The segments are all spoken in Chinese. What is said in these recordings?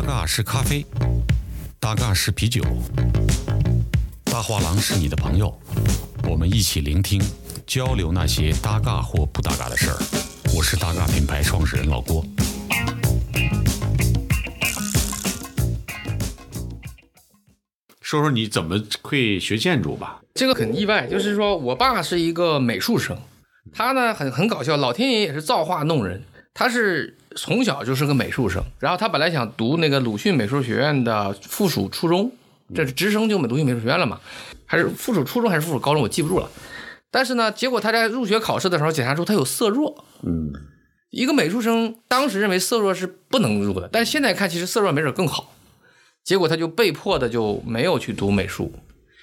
大嘎是咖啡，大嘎是啤酒，大画廊是你的朋友，我们一起聆听、交流那些搭嘎或不搭嘎的事儿。我是大嘎品牌创始人老郭。说说你怎么会学建筑吧？这个很意外，就是说我爸是一个美术生，他呢很很搞笑，老天爷也是造化弄人，他是从小就是个美术生，然后他本来想读那个鲁迅美术学院的附属初中，这是直升就鲁迅美术学院了嘛，还是附属初中还是附属高中，我记不住了。但是呢，结果他在入学考试的时候检查出他有色弱，嗯，一个美术生当时认为色弱是不能入的，但是现在看其实色弱没准更好。结果他就被迫的就没有去读美术，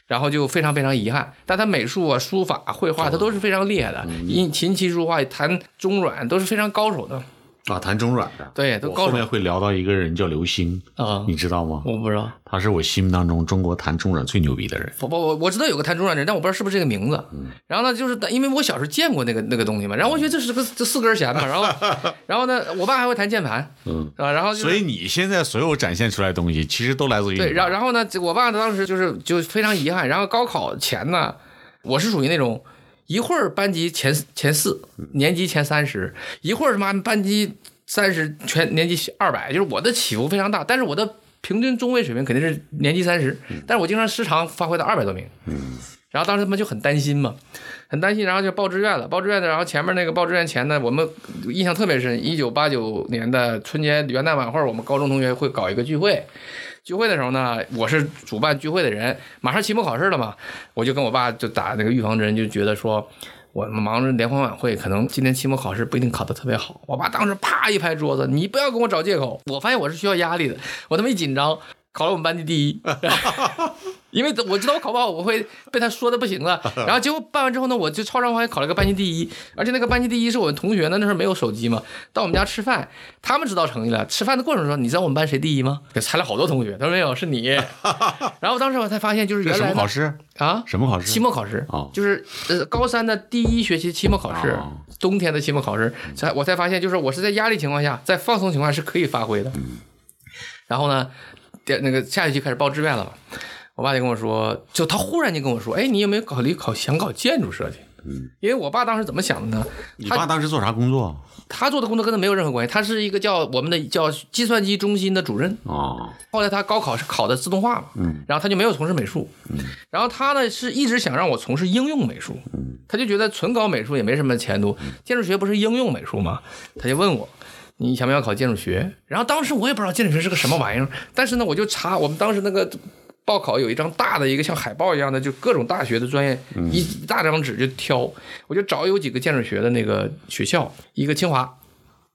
然后就非常非常遗憾。但他美术啊、书法、绘画，他都是非常厉害的，音琴棋书画、弹中阮都是非常高手的。啊，弹中软的，对，都后面会聊到一个人叫刘星，啊。你知道吗？我不知道，他是我心目当中中国弹中软最牛逼的人。我我我知道有个弹中软的人，但我不知道是不是这个名字。嗯然后呢，就是因为我小时候见过那个那个东西嘛，然后我觉得这是个这四根弦嘛，然后 然后呢，我爸还会弹键盘，嗯，啊，然后就是所以你现在所有展现出来的东西，其实都来自于对，你然然后呢，我爸当时就是就非常遗憾。然后高考前呢，我是属于那种一会儿班级前前四，年级前三十，一会儿他妈班级三十，全年级二百，就是我的起伏非常大。但是我的平均中位水平肯定是年级三十，但是我经常时常发挥到二百多名。然后当时他们就很担心嘛，很担心，然后就报志愿了。报志愿的，然后前面那个报志愿前呢，我们印象特别深。一九八九年的春节元旦晚会，我们高中同学会搞一个聚会。聚会的时候呢，我是主办聚会的人，马上期末考试了嘛，我就跟我爸就打那个预防针，就觉得说我忙着联欢晚会，可能今天期末考试不一定考得特别好。我爸当时啪一拍桌子，你不要跟我找借口。我发现我是需要压力的，我他妈一紧张，考了我们班级第一。因为我知道我考不好，我会被他说的不行了。然后结果办完之后呢，我就超常发挥考了个班级第一，而且那个班级第一是我们同学呢，那时候没有手机嘛，到我们家吃饭，他们知道成绩了。吃饭的过程中，你知道我们班谁第一吗？给猜了好多同学，他说没有，是你。然后当时我才发现，就是原来呢么考试？啊，什么考试？期末考试啊就是呃高三的第一学期期末考试哦，冬天的期末考试，才我才发现，就是我是在压力情况下，在放松情况下是可以发挥的。然后呢，第那个下学期开始报志愿了嘛，我爸就跟我说，就他忽然间跟我说，哎，你有没有考虑考想搞建筑设计？嗯，因为我爸当时怎么想的呢？你爸当时做啥工作？他做的工作跟他没有任何关系，他是一个叫我们的叫计算机中心的主任。哦，后来他高考是考的自动化嘛，嗯，然后他就没有从事美术，嗯，然后他呢是一直想让我从事应用美术，嗯，他就觉得纯搞美术也没什么前途，建筑学不是应用美术吗？他就问我。你想不想考建筑学？然后当时我也不知道建筑学是个什么玩意儿，但是呢，我就查我们当时那个报考有一张大的一个像海报一样的，就各种大学的专业，一一大张纸就挑，我就找有几个建筑学的那个学校，一个清华，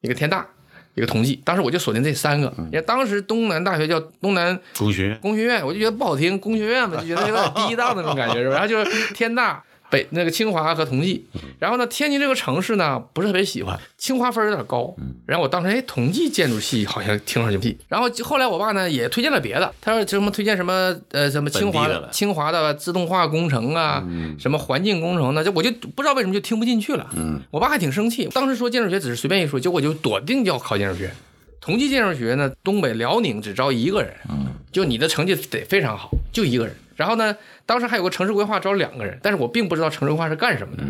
一个天大，一个同济，当时我就锁定这三个，因为当时东南大学叫东南工学院。工学院，我就觉得不好听，工学院嘛，就觉得有点低档的那种感觉，是吧？然后就是天大、北那个清华和同济，然后呢，天津这个城市呢不是特别喜欢，清华分儿有点高，然后我当时哎，同济建筑系好像听上去屁，然后后来我爸呢也推荐了别的，他说什么推荐什么呃什么清华的清华的自动化工程啊，什么环境工程呢，就我就不知道为什么就听不进去了，嗯，我爸还挺生气，当时说建筑学只是随便一说，结果我就笃定要考建筑学。同济建筑学呢，东北辽宁只招一个人，就你的成绩得非常好，就一个人。然后呢，当时还有个城市规划招两个人，但是我并不知道城市规划是干什么的，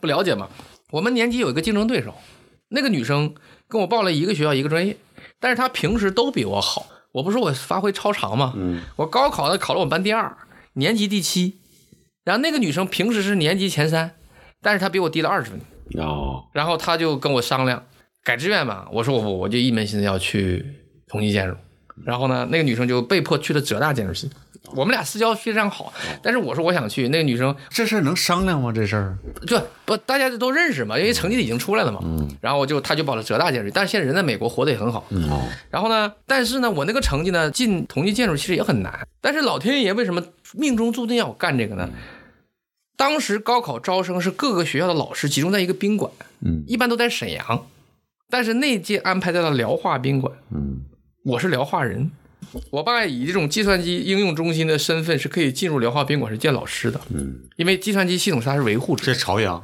不了解嘛。我们年级有一个竞争对手，那个女生跟我报了一个学校一个专业，但是她平时都比我好。我不是说我发挥超常嘛？我高考呢考了我们班第二，年级第七。然后那个女生平时是年级前三，但是她比我低了二十分。哦，然后她就跟我商量改志愿吧，我说我不，我就一门心思要去同济建筑。然后呢，那个女生就被迫去了浙大建筑系。我们俩私交非常好，但是我说我想去，那个女生这事儿能商量吗？这事儿？就不大家都认识嘛，因为成绩已经出来了嘛。嗯。然后我就他就报了浙大建筑，但是现在人在美国活得也很好。然后呢，但是呢，我那个成绩呢，进同济建筑其实也很难。但是老天爷为什么命中注定要我干这个呢？当时高考招生是各个学校的老师集中在一个宾馆，嗯一般都在沈阳，但是那届安排在了辽化宾馆。嗯我是辽化人，我爸以这种计算机应用中心的身份是可以进入辽化宾馆是见老师的，嗯，因为计算机系统是他是维护者。这朝阳。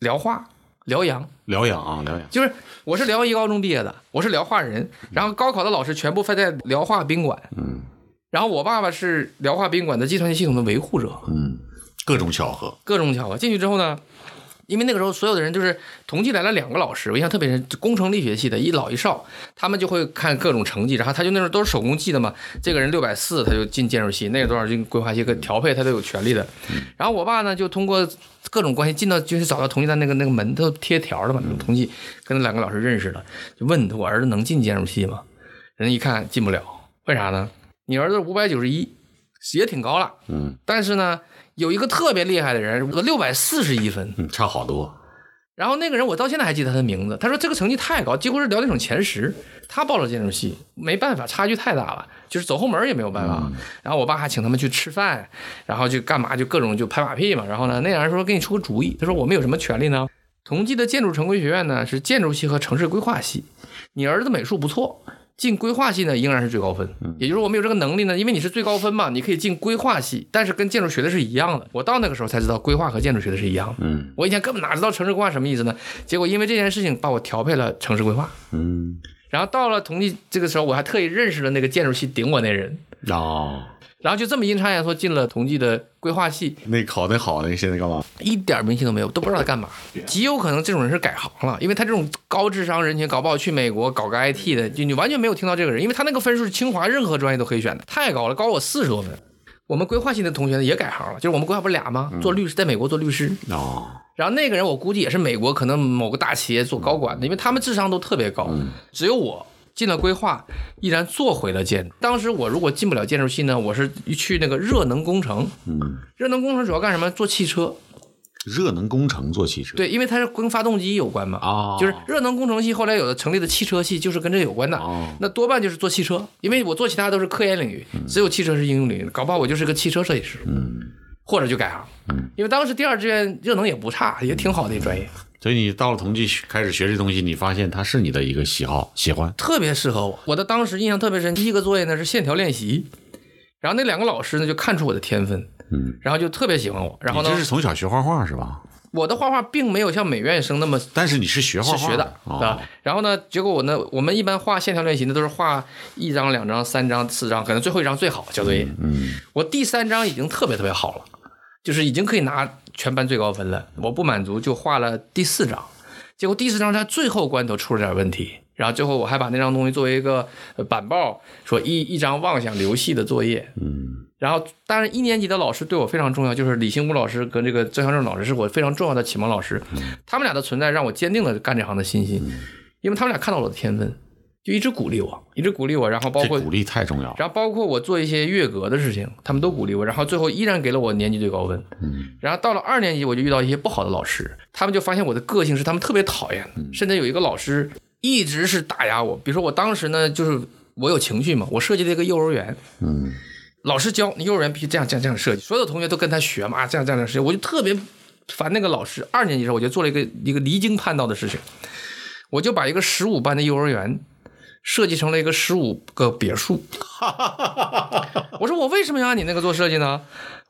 辽化辽阳，辽阳啊，辽阳。就是我是辽阳一高中毕业的，我是辽化人，然后高考的老师全部分在辽化宾馆，嗯。然后我爸爸是辽化宾馆的计算机系统的维护者，嗯，各种巧合。各种巧合。进去之后呢，因为那个时候所有的人就是同济来了两个老师，我印象特别深，工程力学系的一老一少，他们就会看各种成绩，然后他就那时候都是手工记的嘛，这个人六百四他就进建筑系，那个多少进规划系，个调配他都有权利的。然后我爸呢就通过各种关系进到，就是找到同济的那个那个门都贴条的嘛，同济跟那两个老师认识了，就问我儿子能进建筑系吗？人一看进不了，为啥呢？你儿子五百九十一，也挺高了，嗯但是呢，有一个特别厉害的人，得六百四十一分。嗯，差好多。然后那个人我到现在还记得他的名字，他说这个成绩太高，几乎是辽宁省前十。他报了建筑系，没办法，差距太大了，就是走后门也没有办法。然后我爸还请他们去吃饭，然后就干嘛就各种就拍马屁嘛。然后呢，那人说给你出个主意，他说我们有什么权利呢？同济的建筑城规学院呢是建筑系和城市规划系，你儿子美术不错。进规划系呢，仍然是最高分，也就是我们有这个能力呢，因为你是最高分嘛，你可以进规划系，但是跟建筑学的是一样的。我到那个时候才知道，规划和建筑学的是一样的。嗯。我以前根本哪知道城市规划什么意思呢？结果因为这件事情把我调配了城市规划，嗯，然后到了同济这个时候，我还特意认识了那个建筑系顶我那人，哦，然后就这么阴差阳错进了同济的规划系，那考得好，那现在干嘛？一点名气都没有，都不知道他干嘛。极有可能这种人是改行了，因为他这种高智商人群，搞不好去美国搞个 IT 的，就你完全没有听到这个人，因为他那个分数是清华任何专业都可以选的，太高了，高我四十多分。我们规划系的同学呢也改行了，就是我们规划不是俩吗？做律师，在美国做律师。哦，然后那个人我估计也是美国可能某个大企业做高管的，因为他们智商都特别高。只有我进了规划，依然做回了建筑。当时我如果进不了建筑系呢，我是去那个热能工程。嗯，热能工程主要干什么？做汽车。热能工程做汽车。对，因为它是跟发动机有关嘛。哦，就是热能工程系后来有的成立的汽车系，就是跟这有关的。哦，那多半就是做汽车，因为我做其他都是科研领域，只有汽车是应用领域，搞不好我就是个汽车设计师，嗯，或者就改行。嗯，因为当时第二志愿热能也不差，也挺好的一专业。所以你到了同济开始学这东西，你发现它是你的一个喜好、喜欢。特别适合我。我的当时印象特别深，第一个作业呢是线条练习，然后那两个老师呢就看出我的天分，嗯，然后就特别喜欢我。然后呢你这，是从小学画画是吧？我的画画并没有像美院生那么但是你是学画画是学的，哦对吧？然后呢，结果我呢，我们一般画线条练习呢都是画一张、两张、三张、四张，可能最后一张最好交作业。嗯我第三张已经特别特别好了，就是已经可以拿全班最高分了。我不满足，就画了第四张，结果第四张在最后关头出了点问题，然后最后我还把那张东西作为一个呃板报，说一一张妄想流戏的作业。嗯。然后，当然一年级的老师对我非常重要，就是李兴武老师跟这个郑祥正老师是我非常重要的启蒙老师，他们俩的存在让我坚定了干这行的信心，因为他们俩看到了我的天分，就一直鼓励我，一直鼓励我，然后包括鼓励太重要。然后包括我做一些乐格的事情，他们都鼓励我，然后最后依然给了我年级最高分。嗯然后到了二年级，我就遇到一些不好的老师，他们就发现我的个性是他们特别讨厌的，甚至有一个老师一直是打压我。比如说我当时呢，就是我有情绪嘛，我设计了一个幼儿园，嗯老师教你幼儿园必须这样这样这样设计，所有同学都跟他学嘛，啊这样这样的事情，我就特别烦那个老师。二年级的时候，我就做了一个一个离经叛道的事情，我就把一个十五班的幼儿园设计成了一个十五个别墅。我说我为什么要按你那个做设计呢？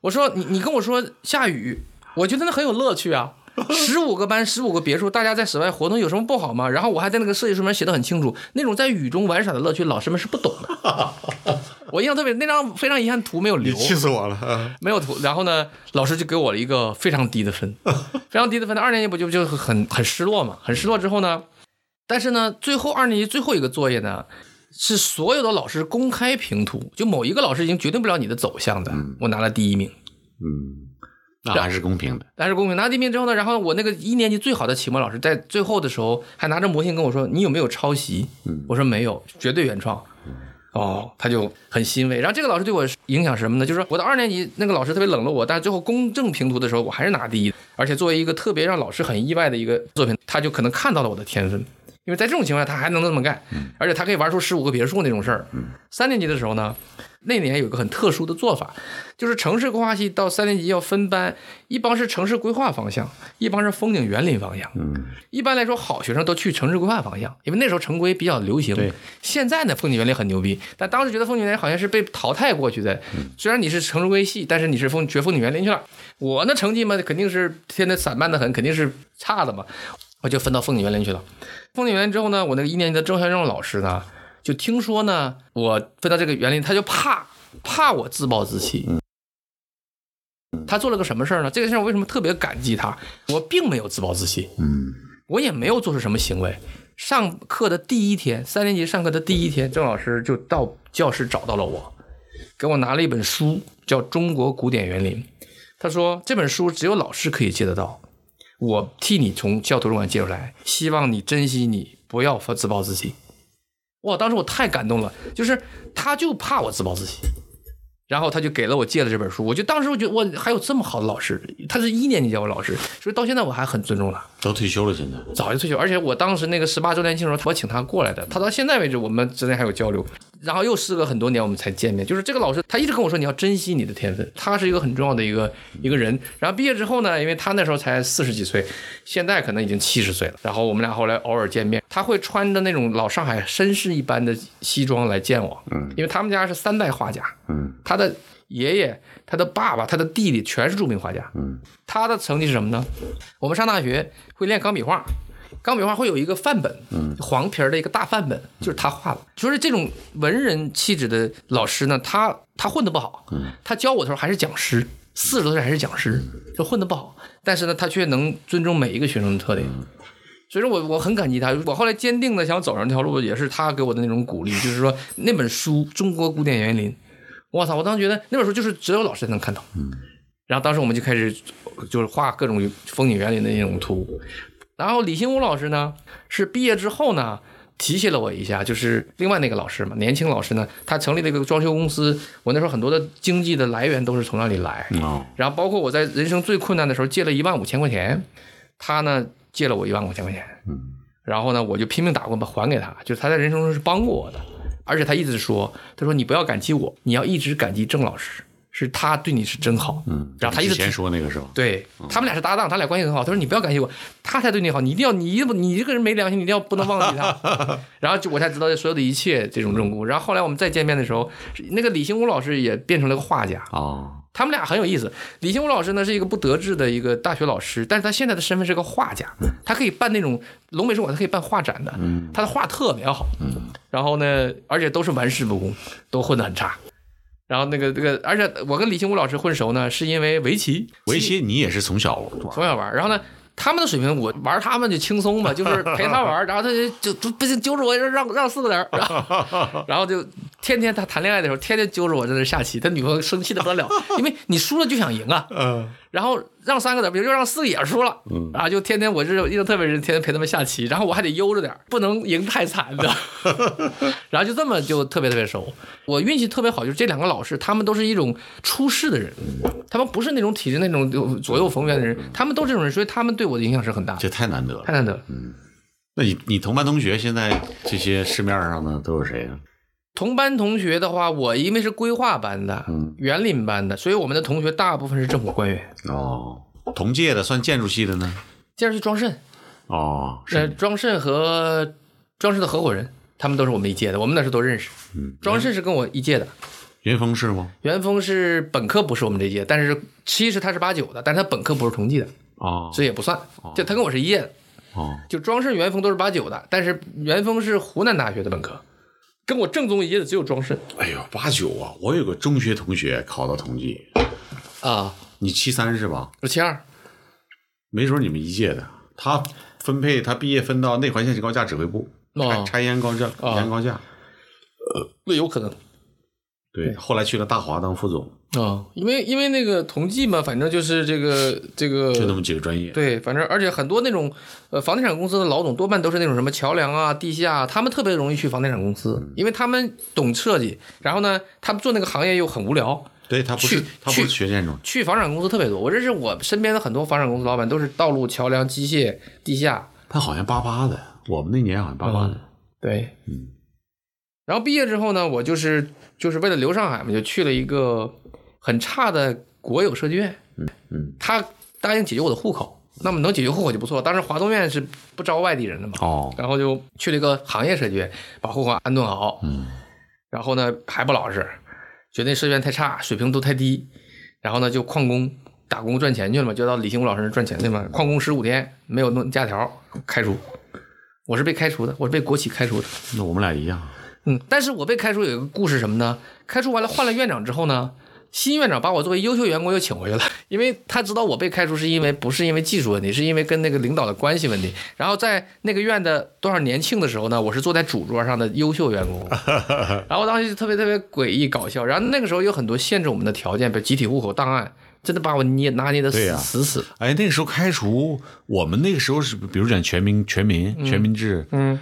我说你你跟我说下雨，我觉得那很有乐趣啊。十五个班，十五个别墅，大家在室外活动有什么不好吗？然后我还在那个设计书里面写的很清楚，那种在雨中玩耍的乐趣，老师们是不懂的。我印象特别，那张非常遗憾图没有留，气死我了！没有图。然后呢，老师就给我了一个非常低的分，非常低的分。二年级不就就很很失落嘛？很失落之后呢，但是呢，最后二年级最后一个作业呢，是所有的老师公开评图，就某一个老师已经决定不了你的走向的。我拿了第一名，嗯，那还是公平的。但是公平拿第一名之后呢，然后我那个一年级最好的启蒙老师在最后的时候还拿着模型跟我说：“你有没有抄袭？”我说没有，绝对原创。哦，他就很欣慰。然后这个老师对我影响是什么呢？就是说我的二年级那个老师特别冷落我，但是最后公正评图的时候，我还是拿第一。而且作为一个特别让老师很意外的一个作品，他就可能看到了我的天分。因为在这种情况下，他还能这么干，而且他可以玩出十五个别墅那种事儿。三年级的时候呢，那年有一个很特殊的做法，就是城市规划系到三年级要分班，一帮是城市规划方向，一帮是风景园林方向。嗯，一般来说，好学生都去城市规划方向，因为那时候城规比较流行。现在呢，风景园林很牛逼，但当时觉得风景园林好像是被淘汰过去的。嗯虽然你是城市规系，但是你是风学风景园林去了。我那成绩嘛，肯定是现在散漫的很，肯定是差的嘛。我就分到风景园林去了。风景园林之后呢，我那个一年级的郑先生老师呢，就听说呢我分到这个园林，他就怕怕我自暴自弃。他做了个什么事儿呢？这个事儿我为什么特别感激他？我并没有自暴自弃，嗯我也没有做出什么行为。上课的第一天，三年级上课的第一天，郑老师就到教室找到了我，给我拿了一本书，叫《中国古典园林》。他说这本书只有老师可以借得到，我替你从教图书馆借出来，希望你珍惜你，不要自暴自弃。哇，当时我太感动了，就是他就怕我自暴自弃。然后他就给了我借了这本书，我就当时我觉得我还有这么好的老师，他是一年级教我老师，所以到现在我还很尊重他。都退休了，现在早就退休，而且我当时那个十八周年庆的时候，我请他过来的，他到现在为止我们之间还有交流，然后又时隔很多年我们才见面。就是这个老师，他一直跟我说你要珍惜你的天分，他是一个很重要的一个一个人。然后毕业之后呢，因为他那时候才四十几岁，现在可能已经七十岁了。然后我们俩后来偶尔见面，他会穿着那种老上海绅士一般的西装来见我，嗯，因为他们家是三代画家，嗯他的爷爷、他的爸爸、他的弟弟全是著名画家，嗯他的成绩是什么呢？我们上大学会练钢笔画，钢笔画会有一个范本，嗯黄皮儿的一个大范本，就是他画的。就是这种文人气质的老师呢，他他混得不好，嗯他教我的时候还是讲师，四十多岁还是讲师，就混得不好，但是呢，他却能尊重每一个学生的特点。所以说我我很感激他，我后来坚定的想走上这条路，也是他给我的那种鼓励，就是说那本书《中国古典园林》，我操，我当时觉得那本书就是只有老师才能看到。然后当时我们就开始就是画各种风景园林的那种图。然后李新武老师呢，是毕业之后呢提携了我一下，就是另外那个老师嘛，年轻老师呢，他成立了一个装修公司，我那时候很多的经济的来源都是从那里来。哦然后包括我在人生最困难的时候借了一万五千块钱，他呢借了我一万五千块钱，嗯然后呢我就拼命打工把还给他，就是他在人生中是帮过我的，而且他一直说，他说你不要感激我，你要一直感激郑老师，是他对你是真好，嗯，然后他一直之前说那个是吧？对他们俩是搭档，他俩关系很好。他说你不要感谢我，他才对你好，你一定要你一你这个人没良心，你一定要不能忘记他。然后就我才知道所有的一切这种任务。然后后来我们再见面的时候，那个李兴武老师也变成了个画家，哦，他们俩很有意思。李兴武老师呢是一个不得志的一个大学老师，但是他现在的身份是个画家，他可以办那种龙美术馆，他可以办画展的，他的画特别好。然后呢，而且都是玩世不恭，都混得很差。然后那个这个，而且我跟李兴武老师混熟呢，是因为围棋。围棋你也是从小玩从小玩，然后呢，他们的水平我玩他们就轻松嘛，就是陪他玩，然后他就就就不行揪着我让让四个人，然后 然后就天天他谈恋爱的时候，天天揪着我在那下棋，他女朋友生气的不得了，因为你输了就想赢啊，嗯然后让三个子，比如又让四个也输了，嗯然后就天天我是印象特别深，天天陪他们下棋，然后我还得悠着点，不能赢太惨的，然后就这么就特别特别熟。我运气特别好，就是这两个老师，他们都是一种出世的人，他们不是那种体制那种左右逢源的人，他们都这种人，所以他们对我的影响是很大的，这太难得了太。难得了。嗯那你你同班同学现在这些市面上的都有谁啊？同班同学的话，我因为是规划班的，嗯。园林班的，所以我们的同学大部分是政府官员，哦，同届的算建筑系的呢？建筑系庄慎，哦，呃，是。庄慎和庄慎的合伙人，他们都是我们一届的，我们那时候都认识。嗯，庄慎是跟我一届的，元丰是吗？元丰是本科不是我们这一届，但是其实他是八九的，但是他本科不是同济的，哦。所以也不算。就他跟我是一届的，哦，就庄慎、元丰都是八九的，但是元丰是湖南大学的本科，跟我正宗一届的只有庄慎哎呦，八九啊！我有个中学同学考到同济，啊，你七三是吧？我七二没准你们一届的。他分配他毕业分到内环线高架指挥部，哦拆拆烟高架，哦烟高架。那有可能对，后来去了大华当副总，啊，因为因为那个同济嘛，反正就是这个这个就那么几个专业。对，反正而且很多那种呃房地产公司的老总多半都是那种什么桥梁啊、地下啊，他们特别容易去房地产公司，嗯因为他们懂设计，然后呢，他们做那个行业又很无聊，对他不是去他不是去学建筑，去房产公司特别多。我认识我身边的很多房产公司老板都是道路、桥梁、机械、地下，他好像八八的，我们那年好像八八的。对，嗯。然后毕业之后呢，我就是就是为了留上海嘛，就去了一个很差的国有设计院，嗯嗯，他答应解决我的户口，那么能解决户口就不错。当时华东院是不招外地人的嘛，哦，然后就去了一个行业设计院，把户口安顿好。嗯，然后呢还不老实，觉得那设计院太差，水平都太低。然后呢就旷工打工赚钱去了嘛，就到李兴武老师那赚钱去嘛。旷工十五天没有弄假条，开除。我是被开除的，我是被国企开除的。那我们俩一样。嗯，但是我被开除有一个故事什么呢？开除完了换了院长之后呢，新院长把我作为优秀员工又请回去了，因为他知道我被开除是因为不是因为技术问题，是因为跟那个领导的关系问题。然后在那个院的多少年庆的时候呢，我是坐在主桌上的优秀员工，然后当时就特别特别诡异搞笑。然后那个时候有很多限制我们的条件，比如集体户口档案，真的把我捏拿捏的死死死。哎，那个时候开除我们那个时候是，比如讲全民全民全民制嗯，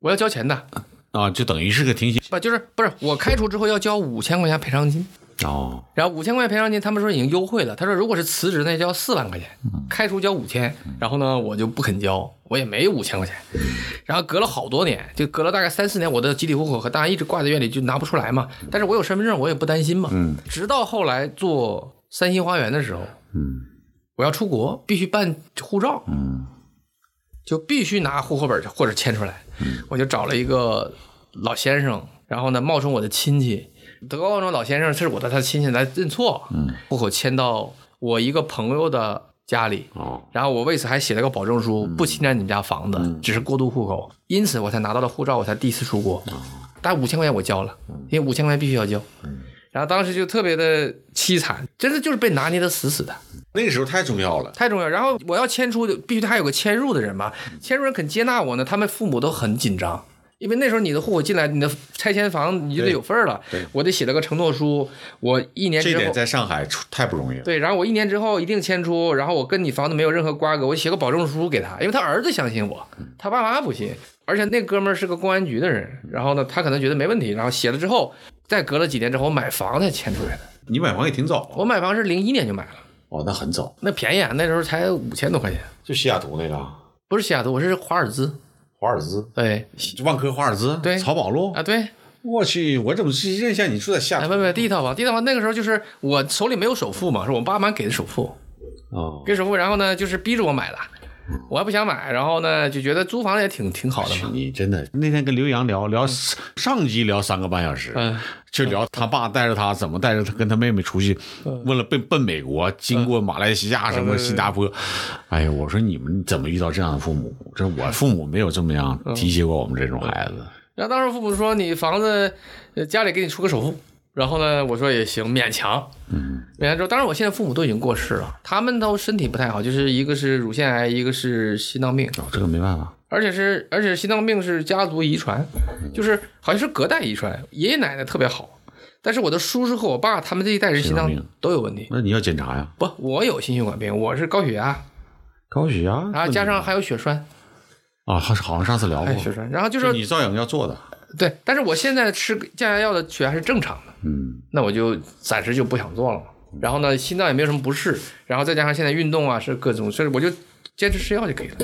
我要交钱的，啊，就等于是个停薪不就是不是我开除之后要交五千块钱赔偿金。哦。然后五千块钱赔偿金，他们说已经优惠了。他说如果是辞职，那就交四万块钱，开除交五千。然后呢，我就不肯交，我也没五千块钱。然后隔了好多年，就隔了大概三四年，我的集体户口和档案一直挂在院里，就拿不出来嘛。但是我有身份证，我也不担心嘛。嗯直到后来做三星花园的时候，嗯我要出国，必须办护照，嗯就必须拿户口本或者迁出来。我就找了一个老先生，然后呢冒充我的亲戚，德高望重老先生是我的他亲戚来认错，嗯户口迁到我一个朋友的家里。哦然后我为此还写了个保证书，不侵占你们家房子，只是过渡户口，因此我才拿到了护照，我才第一次出国。但五千块钱我交了，因为五千块钱必须要交。然后当时就特别的凄惨，真的就是被拿捏的死死的。那个时候太重要了。太重要。然后我要迁出，必须他还有个迁入的人嘛。迁入人肯接纳我呢，他们父母都很紧张，因为那时候你的户口进来，你的拆迁房你就得有份儿了。我得写了个承诺书，我一年这点之后。在上海出太不容易了。对，然后我一年之后一定迁出，然后我跟你房子没有任何瓜葛，我写个保证书给他，因为他儿子相信我，他爸妈不信，而且那哥们儿是个公安局的人，然后呢，他可能觉得没问题，然后写了之后，再隔了几年之后，我买房才迁出来的。你买房也挺早啊我买房是零一年就买了，哦，那很早。那便宜啊，那时候才五千多块钱，就西雅图那个不是西雅图，我是华尔兹，华尔兹，对万科华尔兹，对漕宝路。啊，对。我去，我怎么去认下你住在西雅哎，图？不不，第一套房，第一套房那个时候就是我手里没有首付嘛，是我爸妈给的首付，哦，给首付，然后呢就是逼着我买的，我还不想买，然后呢就觉得租房也挺挺好的嘛，你真的那天跟刘洋聊聊上集聊三个半小时，嗯，就聊他爸带着他怎么带着他跟他妹妹出去，问了奔奔美国，经过马来西亚什么新加坡，哎呀，我说你们怎么遇到这样的父母？这我父母没有这么样提携过我们这种孩子。然后当时父母说你房子呃家里给你出个首付，然后呢我说也行，勉强，嗯，勉强之后，当然我现在父母都已经过世了，他们都身体不太好，就是一个是乳腺癌，一个是心脏病，哦，这个没办法，而且是而且心脏病是家族遗传，就是好像是隔代遗传，爷爷奶奶特别好，但是我的叔叔和我爸他们这一代人心脏病都有问题。那你要检查呀，不，我有心血管病，我是高血压，高血压，然后加上还有血栓，啊，好好像上次聊过还有，血栓，然后就就是你照样要做的，对，但是我现在吃降压药的血压是正常的，嗯，那我就暂时就不想做了嘛。然后呢，心脏也没有什么不适，然后再加上现在运动啊是各种，所以我就坚持吃药就可以了。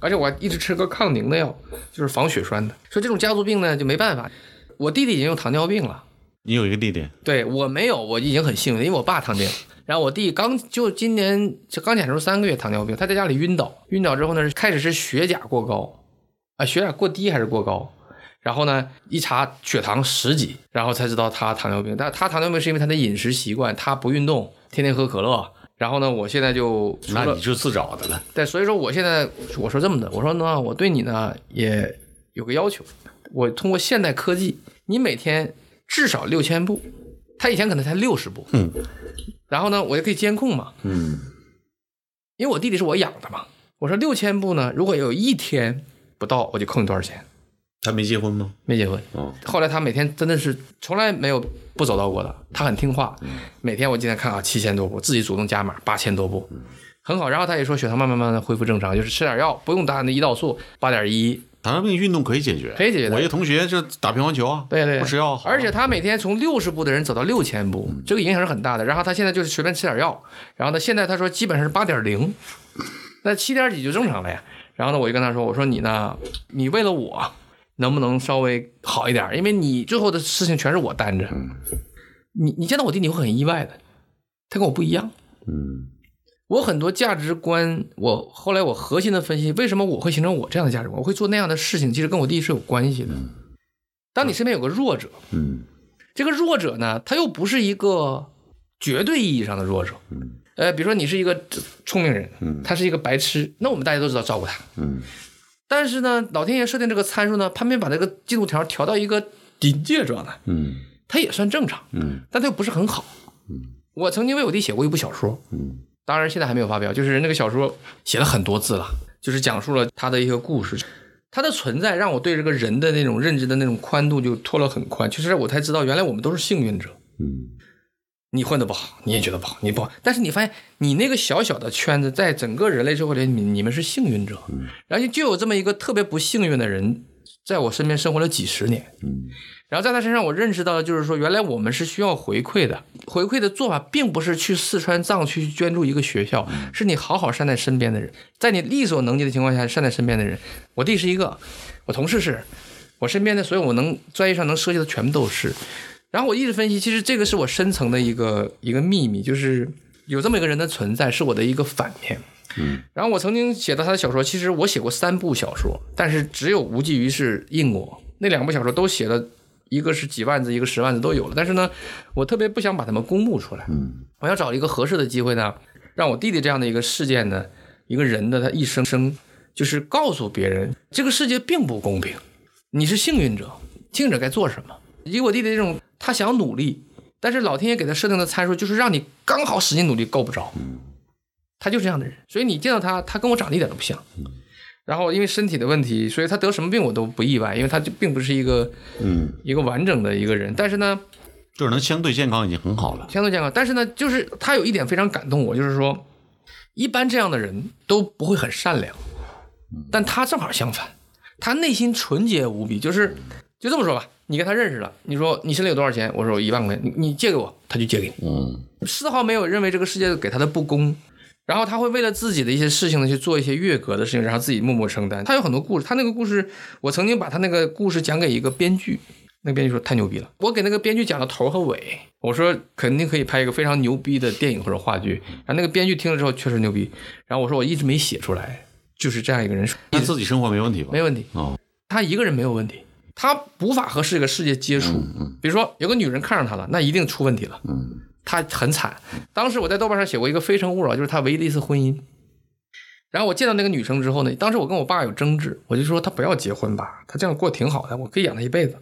而且我还一直吃个抗凝的药，就是防血栓的。所以这种家族病呢就没办法。我弟弟已经有糖尿病了，你有一个弟弟，对我没有，我已经很幸运了，因为我爸糖尿病。然后我弟刚就今年就刚检查出三个月糖尿病，他在家里晕倒，晕倒之后呢，开始是血钾过高，啊，血钾过低还是过高？然后呢，一查血糖十几，然后才知道他糖尿病。但他糖尿病是因为他的饮食习惯，他不运动，天天喝可乐。然后呢，我现在就那你就自找的了。对，所以说我现在我说这么的，我说呢，我对你呢也有个要求，我通过现代科技，你每天至少六千步，他以前可能才六十步，嗯，然后呢，我就可以监控嘛，嗯，因为我弟弟是我养的嘛，我说六千步呢，如果有一天不到，我就扣你多少钱。他没结婚吗？没结婚，哦，后来他每天真的是从来没有不走到过的，他很听话。每天我今天看啊，七千多步，自己主动加码八千多步，很好。然后他也说血糖慢慢慢慢恢复正常，就是吃点药，不用打那胰岛素八点一。糖尿病运动可以解决，可以解决的我一个同学就打乒乓球啊，对对，不吃药好而且他每天从六十步的人走到六千步，这个影响是很大的。然后他现在就是随便吃点药，然后呢，现在他说基本上是八点零，那七点几就正常了呀。然后呢，我就跟他说，我说你呢，你为了我，能不能稍微好一点？因为你最后的事情全是我担着。你你见到我弟，你会很意外的，他跟我不一样。嗯我很多价值观，我后来我核心的分析，为什么我会形成我这样的价值观，我会做那样的事情，其实跟我弟是有关系的。当你身边有个弱者，嗯这个弱者呢，他又不是一个绝对意义上的弱者，呃，比如说你是一个聪明人，他是一个白痴，那我们大家都知道照顾他。嗯但是呢，老天爷设定这个参数呢，他没把这个进度条调到一个临界状态，嗯它也算正常，嗯但它又不是很好。嗯我曾经为我弟写过一部小说，嗯当然现在还没有发表，就是那个小说写了很多字了，就是讲述了他的一个故事。他的存在让我对这个人的那种认知的那种宽度就拓了很宽，其实我才知道原来我们都是幸运者。嗯你混得不好，你也觉得不好，你不好，但是你发现你那个小小的圈子，在整个人类社会里，你你们是幸运者，然后就有这么一个特别不幸运的人，在我身边生活了几十年，嗯然后在他身上，我认识到的就是说，原来我们是需要回馈的。回馈的做法，并不是去四川藏区捐助一个学校，是你好好善待身边的人，在你力所能及的情况下善待身边的人。我弟是一个，我同事是，我身边的所有我能专业上能涉及的全部都是。然后我一直分析，其实这个是我深层的一个一个秘密，就是有这么一个人的存在，是我的一个反面。嗯然后我曾经写到他的小说，其实我写过三部小说，但是只有《无济于事》应我那两部小说都写了，一个是几万字，一个十万字都有了。但是呢，我特别不想把它们公布出来，嗯我要找一个合适的机会呢，让我弟弟这样的一个事件呢，一个人的他一生生就是告诉别人，这个世界并不公平，你是幸运者，幸运者该做什么？以我弟弟这种，他想努力，但是老天爷给他设定的参数就是让你刚好使劲努力够不着，他就是这样的人，所以你见到他，他跟我长得一点都不像。然后因为身体的问题，所以他得什么病我都不意外，因为他就并不是一个嗯，一个完整的一个人。但是呢，就是能相对健康已经很好了。相对健康。但是呢，就是他有一点非常感动我，就是说，一般这样的人都不会很善良，但他正好相反，他内心纯洁无比。就是就这么说吧，你跟他认识了，你说你身里有多少钱？我说我一万块钱，你你借给我，他就借给你，嗯丝毫没有认为这个世界给他的不公。然后他会为了自己的一些事情呢去做一些越格的事情，然后自己默默承担。他有很多故事，他那个故事，我曾经把他那个故事讲给一个编剧，那个编剧说太牛逼了。我给那个编剧讲了头和尾，我说肯定可以拍一个非常牛逼的电影或者话剧。然后那个编剧听了之后确实牛逼，然后我说我一直没写出来，就是这样一个人，他自己生活没问题吧？没问题，哦，他一个人没有问题，他无法和这个世界接触。比如说有个女人看上他了，那一定出问题了。嗯他很惨。当时我在豆瓣上写过一个《非诚勿扰》，就是他唯一的一次婚姻。然后我见到那个女生之后呢，当时我跟我爸有争执，我就说他不要结婚吧，他这样过挺好的，我可以养他一辈子。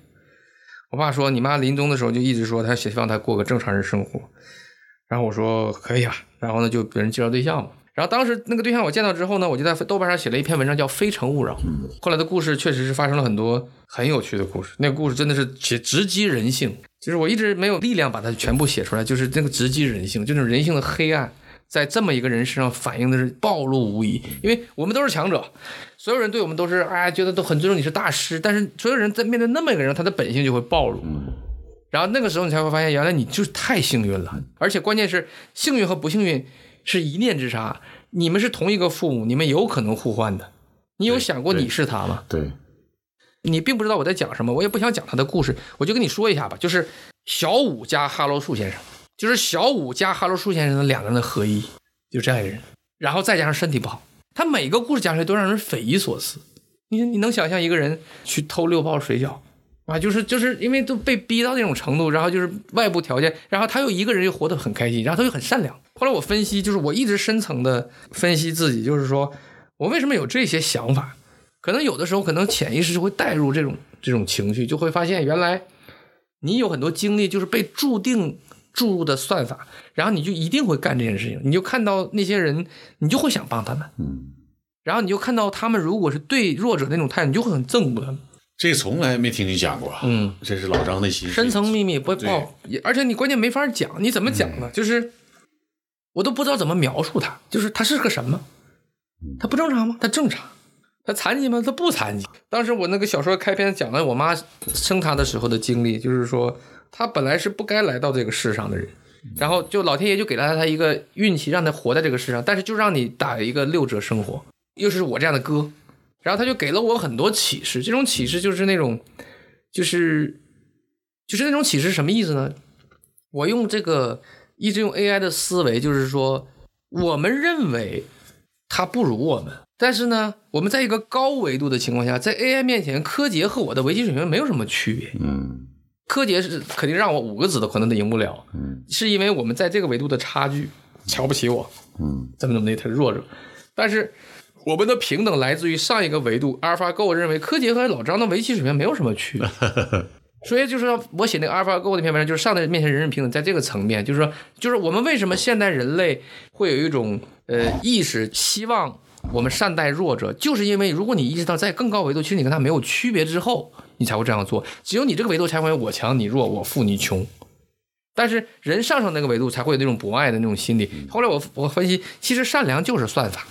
我爸说你妈临终的时候就一直说他希望他过个正常人生活，然后我说可以吧，然后呢就别人介绍对象嘛。然后当时那个对象我见到之后呢，我就在豆瓣上写了一篇文章叫《非诚勿扰》。后来的故事确实是发生了很多很有趣的故事，那个故事真的是写直击人性。就是我一直没有力量把它全部写出来，就是那个直击人性，就是人性的黑暗，在这么一个人身上反映的是暴露无遗。因为我们都是强者，所有人对我们都是哎觉得都很尊重你是大师，但是所有人在面对那么一个人，他的本性就会暴露。然后那个时候你才会发现，原来你就是太幸运了，而且关键是幸运和不幸运是一念之差。你们是同一个父母，你们有可能互换的。你有想过你是他吗？对，你并不知道我在讲什么，我也不想讲他的故事，我就跟你说一下吧，就是小五加哈罗树先生，就是小五加哈罗树先生的两个人的合一，就这样一个人，然后再加上身体不好，他每个故事讲出来都让人匪夷所思。你你能想象一个人去偷六包水饺啊？就是就是因为都被逼到那种程度，然后就是外部条件，然后他又一个人又活得很开心，然后他又很善良。后来我分析，就是我一直深层的分析自己，就是说我为什么有这些想法。可能有的时候，可能潜意识就会带入这种这种情绪，就会发现原来你有很多经历就是被注定注入的算法，然后你就一定会干这件事情，你就看到那些人，你就会想帮他们，嗯，然后你就看到他们如果是对弱者那种态度，你就会很憎恶他们。这从来没听你讲过，嗯，这是老张的心，深层秘密不对报，而且你关键没法讲，你怎么讲呢？就是我都不知道怎么描述他，就是他是个什么？他不正常吗？他正常。他残疾吗？他不残疾。当时我那个小说开篇讲了我妈生他的时候的经历，就是说他本来是不该来到这个世上的人，然后就老天爷就给了他一个运气，让他活在这个世上，但是就让你打一个六折生活，又是我这样的哥，然后他就给了我很多启示，这种启示就是那种，就是就是那种启示什么意思呢？我用这个一直用 AI 的思维，就是说我们认为它不如我们，但是呢，我们在一个高维度的情况下，在 AI 面前，柯洁和我的围棋水平没有什么区别。嗯柯洁是肯定让我五个子都可能都赢不了，嗯是因为我们在这个维度的差距。瞧不起我，嗯怎么怎么的，他是弱者。但是我们的平等来自于上一个维度，阿尔法狗认为柯洁和老张的围棋水平没有什么区别。所以就是说我写那个阿尔法狗那篇文章，就是上帝面前人人平等，在这个层面，就是说，就是我们为什么现代人类会有一种呃意识，希望我们善待弱者，就是因为如果你意识到在更高维度，其实你跟他没有区别之后，你才会这样做。只有你这个维度才会我强你弱，我富你穷。但是人上升那个维度才会有那种博爱的那种心理。后来我我分析，其实善良就是算法，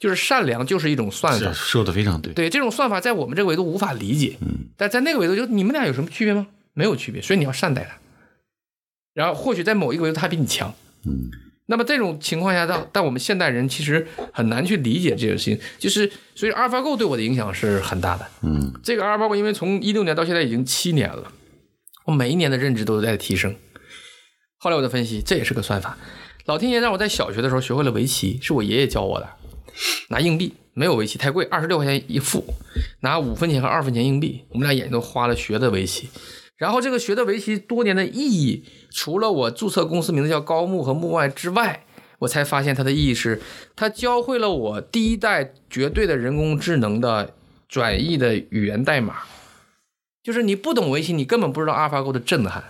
就是善良就是一种算法。说的非常对。对这种算法，在我们这个维度无法理解，嗯但在那个维度，就你们俩有什么区别吗？没有区别，所以你要善待他。然后或许在某一个维度他比你强，嗯那么这种情况下，但但我们现代人其实很难去理解这个事情，就是所以阿尔法狗对我的影响是很大的。嗯这个阿尔法狗因为从一六年到现在已经七年了，我每一年的认知都在提升。后来我就分析，这也是个算法。老天爷让我在小学的时候学会了围棋，是我爷爷教我的。拿硬币，没有围棋太贵，二十六块钱一副，拿五分钱和二分钱硬币，我们俩眼睛都花了学的围棋。然后这个学的围棋多年的意义，除了我注册公司名字叫高木和木外之外，我才发现它的意义是，它教会了我第一代绝对的人工智能的转译的语言代码。就是你不懂围棋，你根本不知道阿尔法狗的震撼。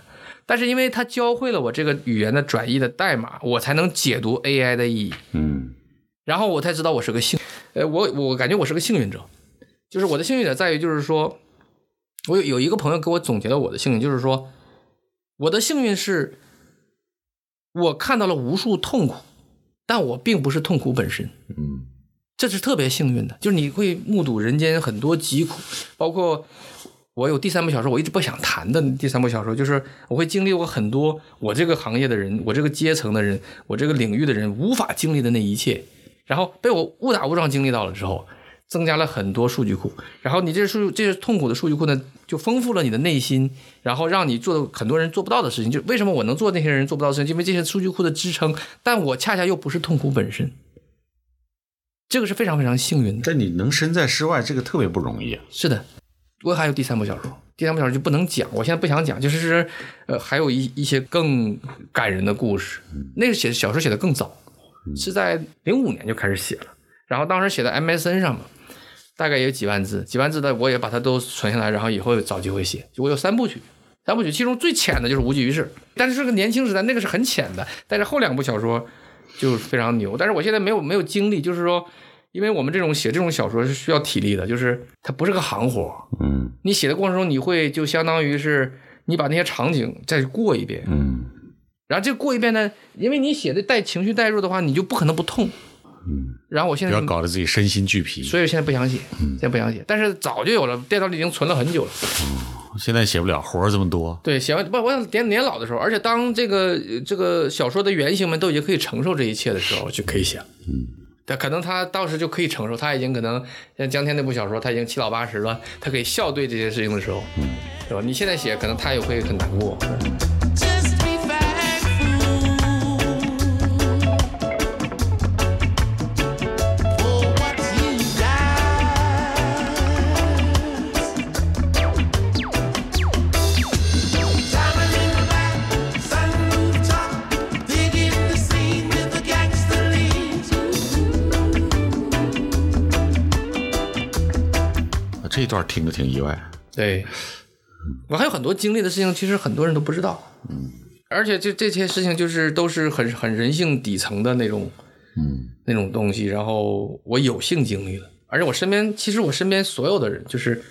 但是因为它教会了我这个语言的转译的代码，我才能解读 AI 的意义。嗯然后我才知道我是个幸，呃，我我感觉我是个幸运者，就是我的幸运者在于，就是说，我有有一个朋友给我总结了我的幸运，就是说，我的幸运是，我看到了无数痛苦，但我并不是痛苦本身，嗯。这是特别幸运的，就是你会目睹人间很多疾苦，包括我有第三部小说，我一直不想谈的第三部小说，就是我会经历过很多我这个行业的人，我这个阶层的人，我这个领域的人无法经历的那一切，然后被我误打误撞经历到了之后，增加了很多数据库，然后你这数这些痛苦的数据库呢，就丰富了你的内心，然后让你做很多人做不到的事情。就为什么我能做那些人做不到的事情？因为这些数据库的支撑，但我恰恰又不是痛苦本身。这个是非常非常幸运的。但你能身在世外，这个特别不容易啊。是的，我还有第三部小说，第三部小说就不能讲，我现在不想讲，就是呃，还有一一些更感人的。故事。那个写小说写的。更早，是在零五年就开始写了，然后当时写在 MSN 上嘛，大概也有几万字，几万字的我也把它都存下来，然后以后找机会写。我有三部曲，三部曲其中最浅的就是《无济于事》，但是是个年轻时代，那个是很浅的，但是后两部小说就非常牛。但是我现在没有没有精力，就是说。因为我们这种写这种小说是需要体力的，就是它不是个行活，嗯你写的过程中，你会就相当于是你把那些场景再过一遍，嗯然后这过一遍呢，因为你写的带情绪带入的话，你就不可能不痛。嗯，然后我现在不要搞得自己身心俱疲。所以现在不想写，现在不想写，但是早就有了，电脑里已经存了很久了。现在写不了，活儿这么多。对，写完不，我想年年老的时候，而且当这个呃这个小说的原型们都已经可以承受这一切的时候，就可以写了。嗯，对，可能他当时就可以承受，他已经可能像江天那部小说，他已经七老八十了，他可以笑对这些事情的时候，嗯，对吧？你现在写，可能他也会很难过。这段听着挺意外。对，我还有很多经历的事情，其实很多人都不知道。嗯，而且这这些事情就是都是很很人性底层的那种嗯那种东西，然后我有幸经历了，而且我身边其实我身边所有的人，就是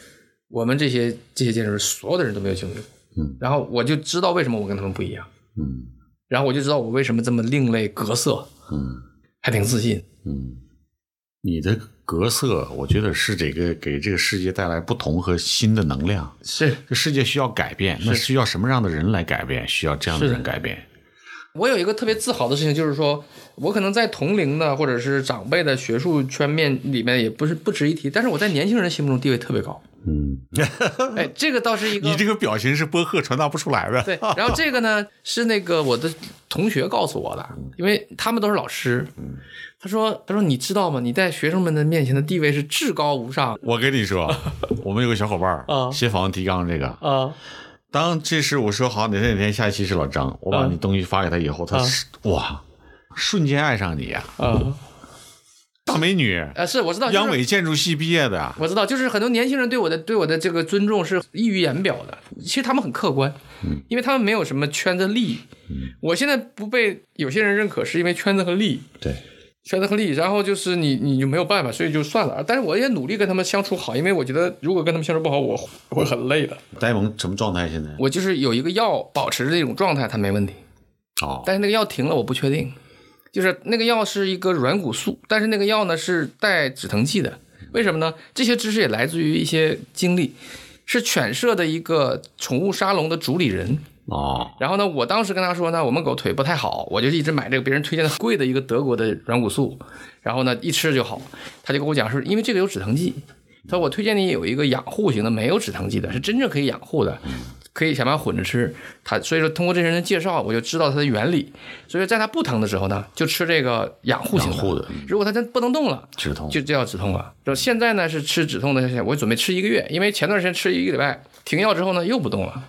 我们这些这些建筑师，所有的人都没有经历过。嗯，然后我就知道为什么我跟他们不一样，嗯然后我就知道我为什么这么另类格色，嗯还挺自信。嗯，你的格色，我觉得是这个给这个世界带来不同和新的能量。是这世界需要改变，那需要什么样的人来改变？需要这样的人改变。我有一个特别自豪的事情，就是说我可能在同龄的或者是长辈的学术圈面里面也不是不值一提，但是我在年轻人心目中地位特别高。嗯，哎，这个倒是一个 你这个表情是播客传达不出来的。对，然后这个呢是那个我的同学告诉我的，因为他们都是老师。他说：“他说你知道吗？你在学生们的面前的地位是至高无上我跟你说，我们有个小伙伴儿啊写访问提纲这个，啊当这事我说好哪天哪天下一期是老张，我把啊你东西发给他以后，他是哇，瞬间爱上你呀，啊大美女，呃，是我知道，就是央美建筑系毕业的啊，我知道，就是很多年轻人对我的对我的这个尊重是溢于言表的。其实他们很客观，因为他们没有什么圈子利益。我现在不被有些人认可，是因为圈子和利益，对，圈子和利益。然后就是你你就没有办法，所以就算了。但是我也努力跟他们相处好，因为我觉得如果跟他们相处不好，我会很累的。呆萌什么状态现在？我就是有一个药保持这种状态，它没问题。哦，但是那个药停了，我不确定。就是那个药是一个软骨素，但是那个药呢是带止疼剂的。为什么呢？这些知识也来自于一些经历，是犬舍的一个宠物沙龙的主理人。哦，然后呢，我当时跟他说呢，我们狗腿不太好，我就一直买这个别人推荐的贵的一个德国的软骨素，然后呢一吃就好。他就跟我讲是因为这个有止疼剂，他说我推荐你有一个养护型的，没有止疼剂的，是真正可以养护的，可以想办法混着吃。他所以说通过这些人的介绍，我就知道它的原理。所以说在它不疼的时候呢，就吃这个养护型的嗯如果它真不能动了，止痛就就要止痛了。就现在呢是吃止痛的，我准备吃一个月，因为前段时间吃一个礼拜，停药之后呢又不动了，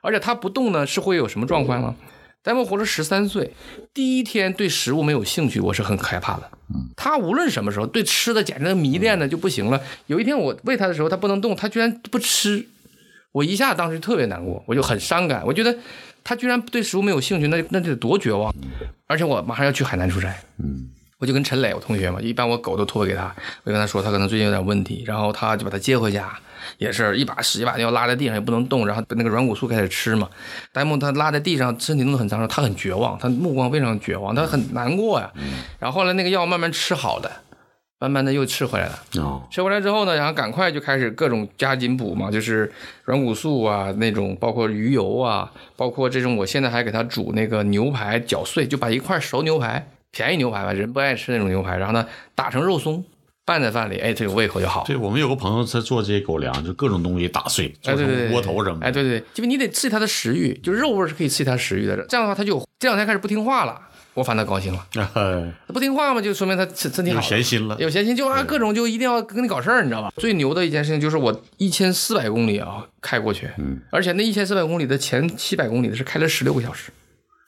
而且它不动呢是会有什么状况呢？戴萌活了十三岁，第一天对食物没有兴趣，我是很害怕的。他无论什么时候对吃的简直迷恋的就不行了。有一天我喂他的时候，他不能动，他居然不吃，我一下当时特别难过，我就很伤感。我觉得他居然对食物没有兴趣，那那得多绝望！而且我马上要去海南出差，嗯，我就跟陈磊，我同学嘛，一般我狗都托给他，我就跟他说他可能最近有点问题，然后他就把他接回家，也是一把屎一把尿拉在地上也不能动，然后那个软骨素开始吃嘛。呆萌他拉在地上，身体弄得很脏，他很绝望，他目光非常绝望，他很难过呀。然后后来那个药慢慢吃好的，慢慢的又吃回来了。哦，吃回来之后呢，然后赶快就开始各种加紧补嘛，就是软骨素啊，那种包括鱼油啊，包括这种，我现在还给它煮那个牛排搅碎，就把一块熟牛排，便宜牛排吧，人不爱吃那种牛排，然后呢打成肉松拌在饭里，哎，这个胃口就好。对，我们有个朋友在做这些狗粮，就各种东西打碎，做哎，对对对，成窝头什么的。哎，对对，对因为你得刺激它的食欲，就是肉味儿是可以刺激它食欲的。这样的话，它就这两天开始不听话了，我反倒高兴了。他，不听话嘛，就说明他身身体好有。闲心了。有闲心就啊，各种就一定要跟你搞事儿，你知道吧？最牛的一件事情就是我一千四百公里啊开过去，嗯，而且那一千四百公里的前七百公里的是开了十六个小时，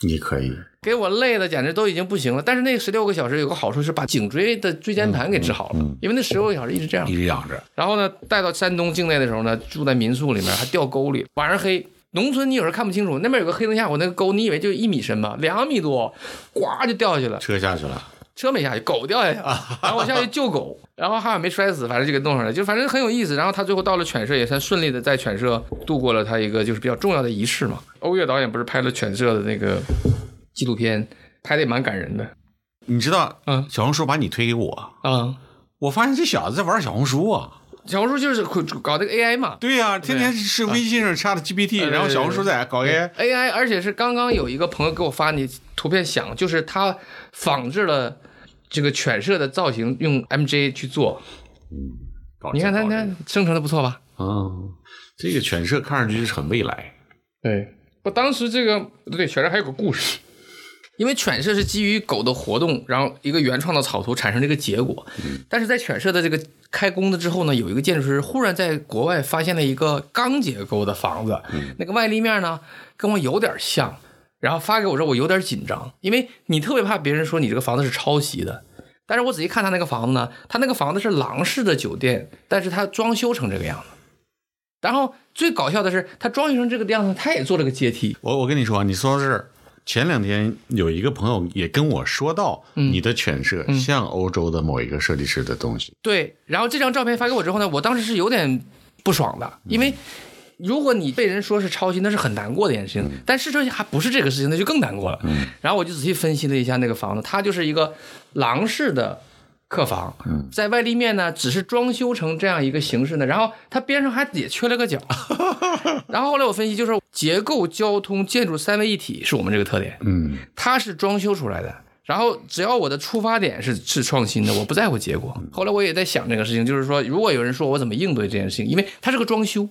你可以，给我累的简直都已经不行了。但是那十六个小时有个好处是把颈椎的椎间盘给治好了，因为那十六个小时一直这样一。直养着。然后呢，带到山东境内的时候呢，住在民宿里面，还掉沟里，晚上黑。农村你有时候看不清楚，那边有个黑灯瞎火那个沟，你以为就一米深吗，两米多，呱就掉下去了。车下去了，车没下去，狗掉下去了，然后我下去救狗，然后还好没摔死，反正就给弄上来，就反正很有意思。然后他最后到了犬舍，也算顺利的在犬舍度过了他一个就是比较重要的仪式嘛。欧月导演不是拍了犬舍的那个纪录片，拍的也蛮感人的。你知道，嗯小红书把你推给我，啊、我发现这小子在玩小红书啊。小红书就是搞这个 AI 嘛对呀、天天是微信上 chat GPT，对然后小红书在搞 AI。，AI，而且是刚刚有一个朋友给我发你图片想，就是他仿制了这个犬舍的造型，用 MJ 去做。嗯你看他，这搞这你看生成的不错吧？嗯，这个犬舍看上去是很未来。对，我当时这个对犬舍还有个故事，因为犬舍是基于狗的活动，然后一个原创的草图产生这个结果。但是在犬舍的这个开工的之后呢，有一个建筑师忽然在国外发现了一个钢结构的房子，那个外立面呢跟我有点像，然后发给我说我有点紧张，因为你特别怕别人说你这个房子是抄袭的。但是我仔细看他那个房子呢，他那个房子是狼式的酒店，但是他装修成这个样子。然后最搞笑的是，他装修成这个样子，他也做了个阶梯。我我跟你说，你说到这儿，前两天有一个朋友也跟我说到，嗯你的犬舍像欧洲的某一个设计师的东西。对，然后这张照片发给我之后呢，我当时是有点不爽的，因为如果你被人说是抄袭，那是很难过的一件事情。但事实还不是这个事情，那就更难过了。然后我就仔细分析了一下那个房子，它就是一个廊式的客房，在外立面呢只是装修成这样一个形式呢，然后它边上还也缺了个角。然后后来我分析，就是结构、交通、建筑三位一体是我们这个特点。嗯，它是装修出来的。然后只要我的出发点是是创新的，我不在乎结果。后来我也在想这个事情，就是说，如果有人说我怎么应对这件事情，因为它是个装修，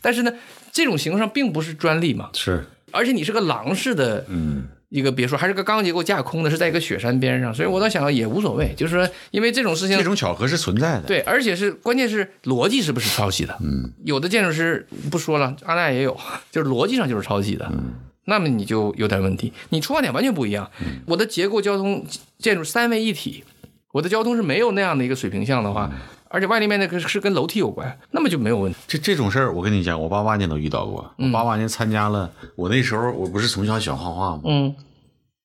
但是呢，这种形式上并不是专利嘛，是，而且你是个廊式的嗯，一个别墅，还是个钢结构架空的，是在一个雪山边上，所以我倒想也无所谓，就是说，因为这种事情这种巧合是存在的。，对，而且是关键是逻辑是不是抄袭的？嗯，有的建筑师不说了，阿赖也有，就是逻辑上就是抄袭的。嗯那么你就有点问题。你出发点完全不一样，我的结构、交通、建筑三位一体，我的交通是没有那样的一个水平向的话，而且外立面那个是跟楼梯有关，那么就没有问题。这这种事儿，我跟你讲，我八八年都遇到过。我八八年参加了，我那时候我不是从小喜欢画画吗？嗯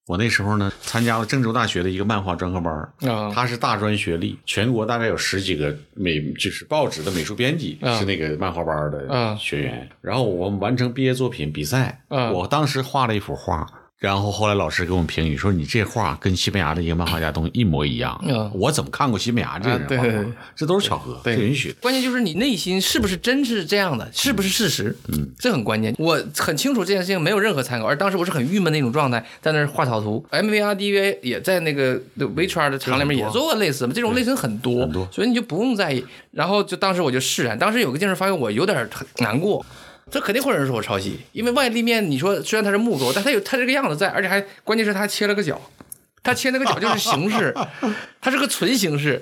我那时候呢，参加了郑州大学的一个漫画专科班儿啊他是大专学历，全国大概有十几个美就是报纸的美术编辑、啊是那个漫画班的学员。然后我们完成毕业作品比赛，啊我当时画了一幅画。然后后来老师给我们评语说：“你这画跟西班牙的一个漫画家东西一模一样。啊我怎么看过西班牙这个人画画？啊对对对这都是巧合，对这允许的。关键就是你内心是不是真是这样的，是不是事实？嗯，这很关键。我很清楚这件事情没有任何参考，而当时我是很郁闷的一种状态，在那儿画草图。MVRDV 也在那个 VCHR 的厂里面也做过类似的，这种类似很多，很多所以你就不用在意。然后就当时我就释然，当时有个镜头发现我有点难过。这肯定会有人说我抄袭，因为外立面你说虽然它是木构，但它有它这个样子在，而且还关键是它切了个角，它切那个角就是形式，它是个纯形式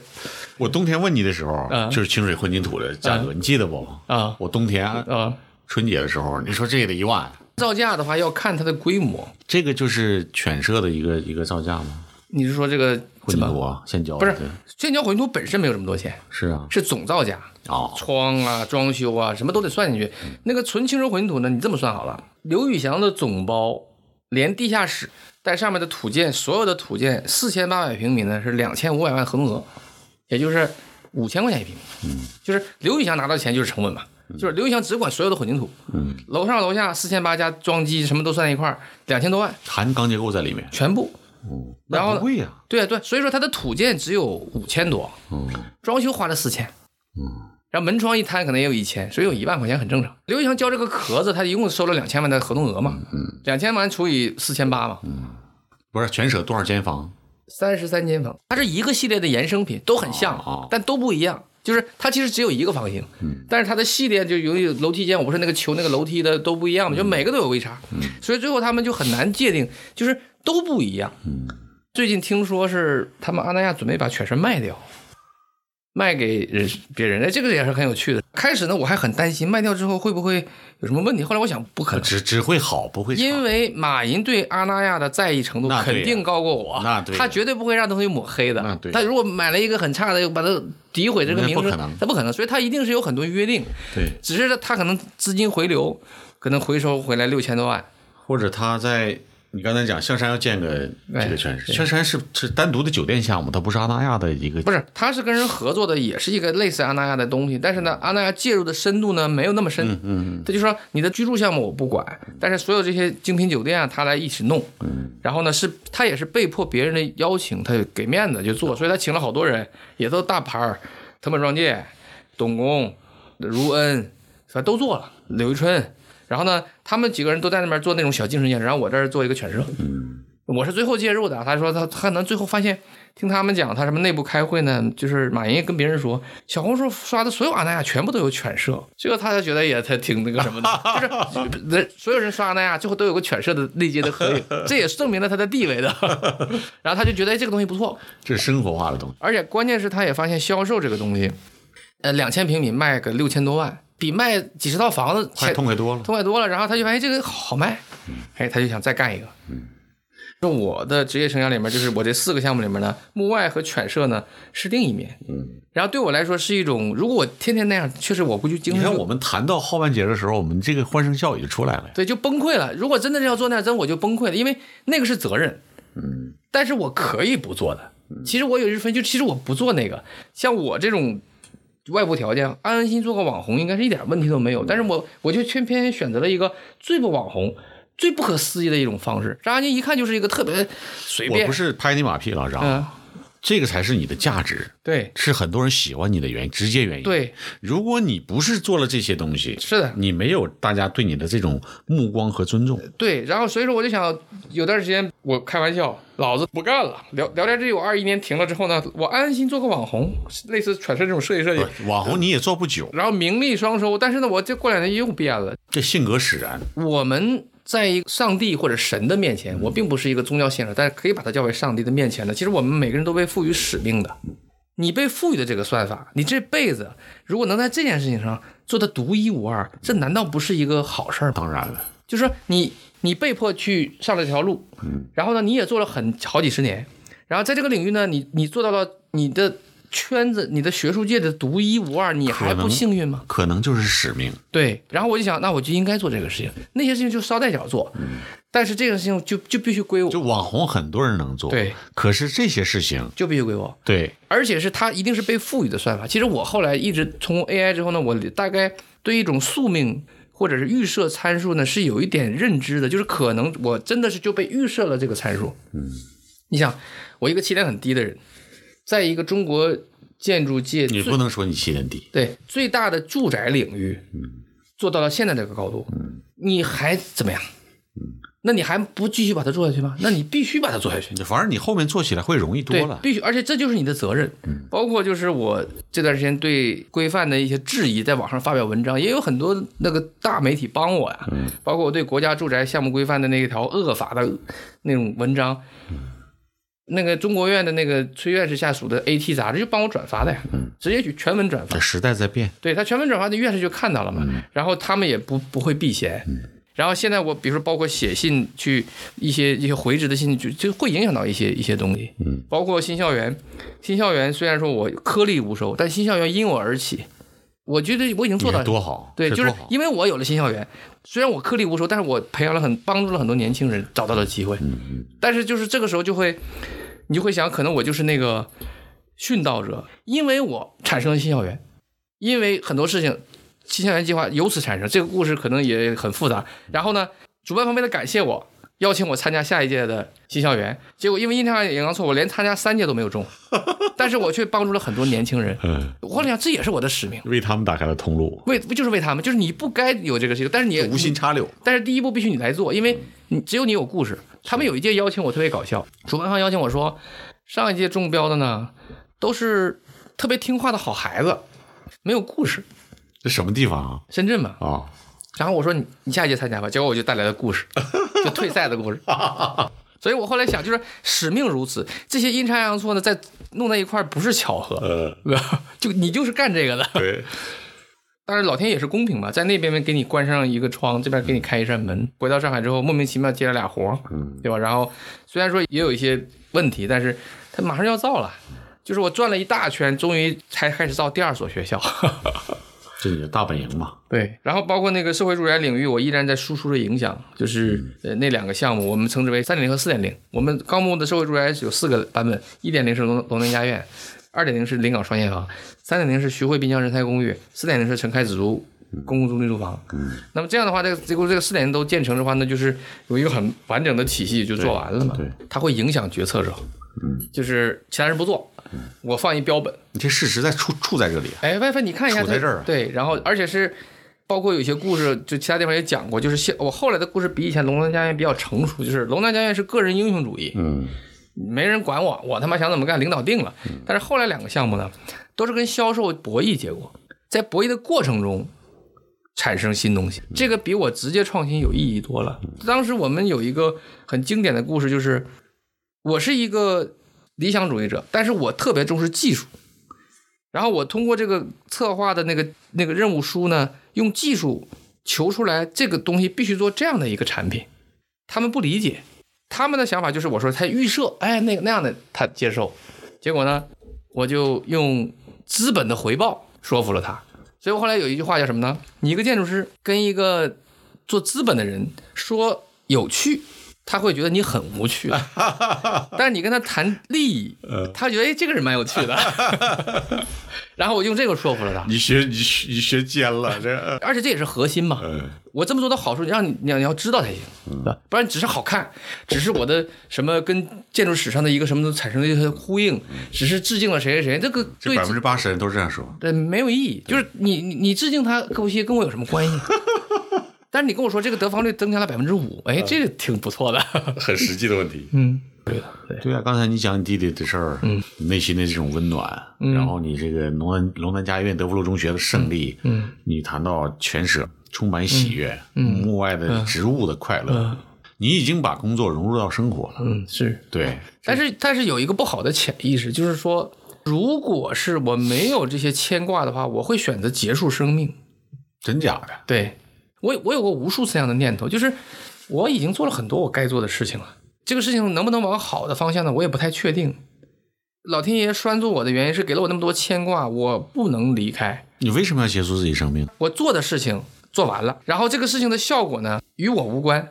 我冬天问你的时候，啊就是清水混凝土的价格，你记得不？啊我冬天啊。春节的时候，你说这个得一万，造价的话要看它的规模。这个就是犬舍的一个一个造价吗？你是说这个混凝土啊，现浇不是对建交混凝土本身没有这么多钱，是啊，是总造价，哦，窗啊、装修啊什么都得算进去。那个纯轻柔混凝土呢，你这么算好了，刘宇翔的总包连地下室带上面的土建，所有的土建四千八百平米呢是两千五百万合同额，也就是五千块钱一平米。嗯，就是刘宇翔拿到钱就是成本嘛。就是刘宇翔只管所有的混凝土，嗯，楼上楼下四千八加装机什么都算在一块儿，两千多万含钢结构在里面，全部。然后贵呀，对啊。对，所以说它的土建只有五千多，嗯，装修花了四千，嗯，然后门窗一摊可能也有一千，所以有一万块钱很正常。刘宇翔交这个壳子，他一共收了两千万的合同额嘛，嗯，两千万除以四千八嘛，嗯。不是全舍多少间房？三十三间房，它是一个系列的衍生品，都很像，哦但都不一样。就是它其实只有一个房型，但是它的系列就由于楼梯间，我不是那个求那个楼梯的都不一样嘛，就每个都有微差，所以最后他们就很难界定，就是都不一样。最近听说是他们阿那亚准备把犬神卖掉，卖给人别人，哎，这个也是很有趣的。开始呢，我还很担心卖掉之后会不会有什么问题，后来我想不可能，只只会好，不会差因为马云对阿那亚的在意程度那对呀。肯定高过我，那对呀。他绝对不会让东西抹黑的。那对他如果买了一个很差的，把它诋毁这个名声他不可能，所以他一定是有很多约定，对，只是他可能资金回流，可能回收回来六千多万。或者他在你刚才讲象山要建个这个全对是，象山是是单独的酒店项目，它不是阿那亚的一个，不是，他是跟人合作的，也是一个类似阿那亚的东西，但是呢，阿那亚介入的深度呢没有那么深。嗯嗯，他就说你的居住项目我不管，但是所有这些精品酒店啊，他来一起弄。嗯，然后呢，是他也是被迫别人的邀请，他就给面子就做，所以他请了好多人，也都大牌儿，藤本壮介、董工、如恩，反正都做了，柳一春。然后呢，他们几个人都在那边做那种小精神建设，然后我这儿做一个犬舍。嗯，我是最后介入的。他说他他可能最后发现，听他们讲，他什么内部开会呢？就是马云跟别人说，小红书刷的所有阿那亚全部都有犬舍，最后他才觉得也他挺那个什么的，就是那所有人刷阿那亚最后都有个犬舍的内接的合影，这也证明了他的地位的。然后他就觉得哎这个东西不错，这是生活化的东西。而且关键是他也发现销售这个东西，呃，两千平米卖个六千多万，比卖几十套房子快痛快多了，痛快多了。然后他就发现这个好卖，哎，他就想再干一个。就我的职业生涯里面，就是我这四个项目里面呢，幕外和犬舍呢是另一面。嗯，然后对我来说是一种，如果我天天那样，确实我估计精神你看我们谈到后半截的时候，我们这个欢声笑语就出来了。对就崩溃了。如果真的是要做那样，真我就崩溃了，因为那个是责任。嗯，但是我可以不做的。其实我有一分，就其实我不做那个，像我这种外部条件，安安心做个网红，应该是一点问题都没有。但是我我就偏偏选择了一个最不网红、最不可思议的一种方式，张安妮一看就是一个特别随便。我不是拍你马屁，了张，嗯，这个才是你的价值，对是很多人喜欢你的原因，直接原因。，对，如果你不是做了这些东西，是的，你没有大家对你的这种目光和尊重，对。然后所以说我就想，有段时间我开玩笑，老子不干了，聊聊天这，我二一年停了之后呢，我安安心做个网红，类似犬舍这种设计设计。网红你也做不久，然后名利双收，但是呢，我这过两年又变了。这性格使然。我们在上帝或者神的面前，我并不是一个宗教信仰者，但是可以把它叫为上帝的面前的。其实我们每个人都被赋予使命的。你被赋予的这个算法，你这辈子如果能在这件事情上做的独一无二，这难道不是一个好事儿吗？当然了，就是说你你被迫去上了这条路，然后呢，你也做了很好几十年，然后在这个领域呢，你你做到了你的圈子、你的学术界的独一无二，你还不幸运吗？可能就是使命。对，然后我就想，那我就应该做这个事情，那些事情就捎带脚做，但是这个事情就就必须归我，就网红很多人能做，对，可是这些事情，就必须归我。对，而且是它一定是被赋予的算法。其实我后来一直从 AI 之后呢，我大概对一种宿命或者是预设参数呢是有一点认知的，就是可能我真的是就被预设了这个参数。嗯，你想，我一个起点很低的人，在一个中国建筑界你不能说你起点低，对最大的住宅领域，做到了现在这个高度，你还怎么样？那你还不继续把它做下去吗？那你必须把它做下去。反而你后面做起来会容易多，了。必须，而且这就是你的责任。包括就是我这段时间对规范的一些质疑，在网上发表文章，也有很多那个大媒体帮我呀。包括我对国家住宅项目规范的那条恶法的那种文章，那个中国院的那个崔院士下属的 AT 杂志就帮我转发的呀，直接去全文转发。这。时代在变，对他全文转发的院士就看到了嘛，然后他们也不不会避嫌。然后现在我比如说包括写信去一些一些回执的信，就就会影响到一些一些东西，嗯，包括新校园，新校园虽然说我颗粒无收，但新校园因我而起，我觉得我已经做到多好，对，就是因为我有了新校园，虽然我颗粒无收，但是我培养了很帮助了很多年轻人找到了机会。但是就是这个时候就会，你就会想，可能我就是那个殉道者，因为我产生了新校园，因为很多事情，新校园计划由此产生。这个故事可能也很复杂。然后呢，主办方为了感谢我。邀请我参加下一届的新校园，结果因为阴差阳错，我连参加三届都没有中，但是我却帮助了很多年轻人。嗯，我想，这也是我的使命。为他们打开了通路，为不就是为他们？就是你不该有这个事情，但是你无心插柳。但是第一步必须你来做，因为你只有你有故事。他们有一届邀请我特别搞笑，主办方邀请我说，上一届中标的呢都是特别听话的好孩子，没有故事。这什么地方啊？深圳嘛，啊，然后我说你你下一届参加吧，结果我就带来了故事，就退赛的故事。所以我后来想，就是使命如此，这些阴差阳错呢，在弄在一块儿不是巧合，呃，就你就是干这个的。对，当然，老天也是公平嘛，在那边给你关上一个窗，这边给你开一扇门。回到上海之后，莫名其妙接了俩活儿，对吧？然后虽然说也有一些问题，但是他马上要造了，就是我转了一大圈，终于才开始造第二所学校。这你的大本营嘛。对，然后包括那个社会住宅领域，我依然在输出着影响，就是呃那两个项目，我们称之为三点零和四点零。我们高木的社会住宅有四个版本，一点零是龙龙南家苑，二点零是临港双间房，三点零是徐汇滨江人才公寓，四点零是陈开紫竹公共租赁住房。嗯，那么这样的话，这个结果这个四点零都建成的话，那就是有一个很完整的体系就做完了嘛。对对它会影响决策者。嗯，就是其他人不做，我放一标本。你这事实在处处在这里啊。哎，外分你看一下，处在这儿啊对，然后而且是包括有些故事，就其他地方也讲过，就是现我后来的故事比以前龙南家园比较成熟，就是龙南家园是个人英雄主义，嗯，没人管我，我他妈想怎么干，领导定了。但是后来两个项目呢，都是跟销售博弈结果，在博弈的过程中产生新东西，这个比我直接创新有意义多了。当时我们有一个很经典的故事，就是我是一个理想主义者，但是我特别重视技术。然后我通过这个策划的那个那个任务书呢，用技术求出来这个东西必须做这样的一个产品，他们不理解，他们的想法就是我说他预设，哎，那个那样的他接受，结果呢，我就用资本的回报说服了他。所以我后来有一句话叫什么呢？你一个建筑师跟一个做资本的人说有趣，他会觉得你很无趣，但是你跟他谈利益，他觉得哎这个人蛮有趣的，然后我用这个说服了他。你学你学你学尖了，这而且这也是核心嘛。嗯我这么做的好处，让你你要你要知道才行？不然只是好看，只是我的什么跟建筑史上的一个什么都产生了一些呼应，只是致敬了谁谁谁，这个对这百分之八十人都这样说。对没有意义。就是你你你致敬他可不西耶跟我有什么关系？但是你跟我说这个得房率增加了百分之五，哎，这个挺不错的。很实际的问题。嗯，对的，对。对啊，刚才你讲你弟弟的事儿，嗯，内心的这种温暖，嗯，然后你这个龙南龙南家苑德福路中学的胜利，嗯，你谈到全舍充满喜悦，嗯，幕外的植物的快乐，你已经把工作融入到生活了，嗯，是。对，但是但是有一个不好的潜意识，就是说，如果是我没有这些牵挂的话，我会选择结束生命。真假的，对，我我有过无数次这样的念头，就是我已经做了很多我该做的事情了，这个事情能不能往好的方向呢？我也不太确定。老天爷拴住我的原因是给了我那么多牵挂，我不能离开。你为什么要结束自己生命？我做的事情做完了，然后这个事情的效果呢与我无关，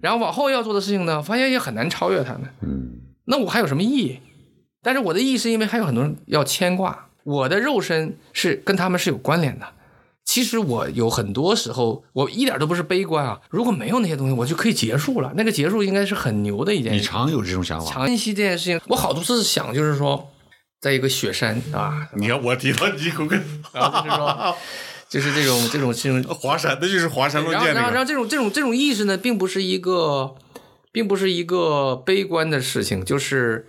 然后往后要做的事情呢，发现也很难超越他们。嗯，那我还有什么意义？但是我的意义是因为还有很多人要牵挂，我的肉身是跟他们是有关联的。其实我有很多时候，我一点都不是悲观啊。如果没有那些东西，我就可以结束了。那个结束应该是很牛的一件事。你常有这种想法？长期这件事情，我好多次想，就是说，在一个雪山啊，你看我提到你口跟然后就是说，就是这种这种这种华山，那就是华山论然后，然后，然。后这种这种这种意识呢，并不是一个，并不是一个悲观的事情。就是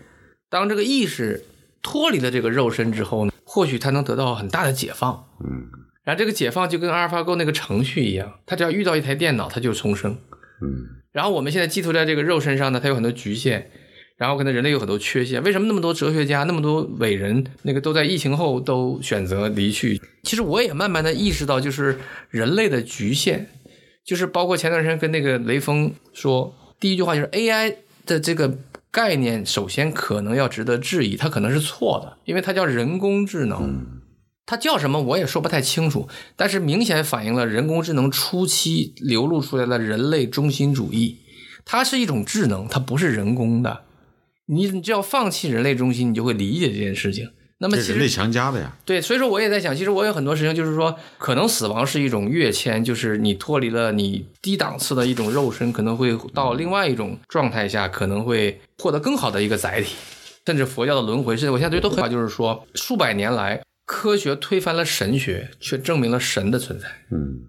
当这个意识脱离了这个肉身之后呢，或许它能得到很大的解放。嗯然后这个解放就跟阿尔法狗那个程序一样，它只要遇到一台电脑，它就重生。嗯然后我们现在寄托在这个肉身上呢，它有很多局限，然后可能人类有很多缺陷。为什么那么多哲学家、那么多伟人，那个都在疫情后都选择离去？其实我也慢慢的意识到，就是人类的局限，就是包括前段时间跟那个雷锋说，第一句话就是 AI 的这个概念，首先可能要值得质疑，它可能是错的，因为它叫人工智能。它叫什么我也说不太清楚，但是明显反映了人工智能初期流露出来的人类中心主义。它是一种智能，它不是人工的。你你只要放弃人类中心，你就会理解这件事情。那么其这人类实强加的呀。对，所以说我也在想，其实我有很多事情，就是说，可能死亡是一种跃迁，就是你脱离了你低档次的一种肉身，可能会到另外一种状态下，可能会获得更好的一个载体。甚至佛教的轮回，是我现在对都很好，就是说，数百年来科学推翻了神学，却证明了神的存在。嗯，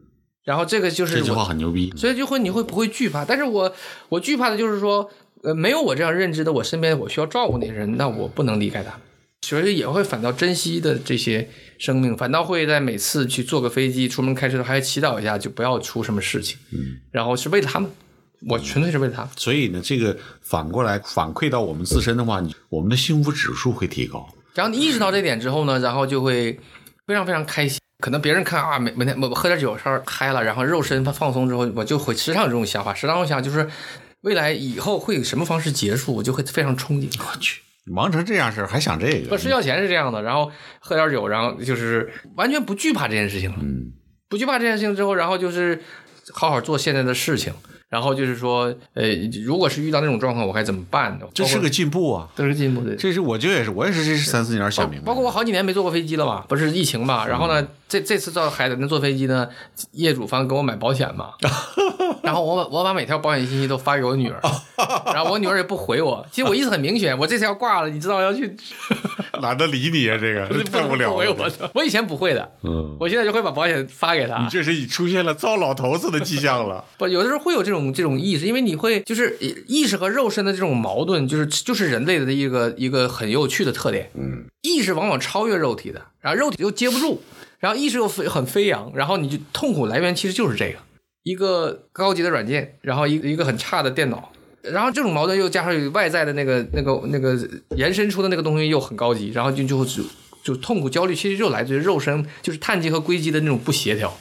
然后这个就是这句话很牛逼。所以就会你会不会惧怕？但是我我惧怕的就是说，呃，没有我这样认知的我身边我需要照顾那些人，那我不能离开他们，所以也会反倒珍惜的这些生命，反倒会在每次去坐个飞机出门开车还祈祷一下，就不要出什么事情。嗯，然后是为了他们，我纯粹是为了他们。所以呢，这个反过来反馈到我们自身的话，你我们的幸福指数会提高。然后你意识到这点之后呢，然后就会非常非常开心。可能别人看啊，每每天我喝点酒稍微嗨了，然后肉身放松之后，我就会时常有这种想法，时常我想就是未来以后会以什么方式结束，我就会非常憧憬。我去，忙成这样事儿还想这不个？睡觉前是这样的，然后喝点酒，然后就是完全不惧怕这件事情了。嗯，不惧怕这件事情之后，然后就是好好做现在的事情，然后就是说，呃，如果是遇到那种状况，我该怎么办呢？这是个进步啊！都是进步的。这是我觉得也是，我也是这三四年想明白。包括我好几年没坐过飞机了嘛，不是疫情嘛，然后呢，这这次到海南坐飞机呢，业主方给我买保险嘛，然后我把我把每条保险信息都发给我女儿，然后我女儿也不回我，其实我意思很明显，我这次要挂了，你知道要去，懒得理你啊，这个太无聊我了。我以前不会的，嗯，我现在就会把保险发给她你。这是已出现了糟老头子的迹象了。不，有的时候会有这种这种意识，因为你会就是意识和肉身的这种矛盾，就是就是人类的一个一个很有趣的特点。嗯，意识往往超越肉体的，然后肉体又接不住，然后意识又飞很飞扬，然后你就痛苦来源其实就是这个一个高级的软件，然后一个一个很差的电脑。然后这种矛盾又加上外在的那个、那个、那个延伸出的那个东西又很高级，然后就就就就痛苦焦虑，其实就来自于肉身，就是碳基和硅基的那种不协调。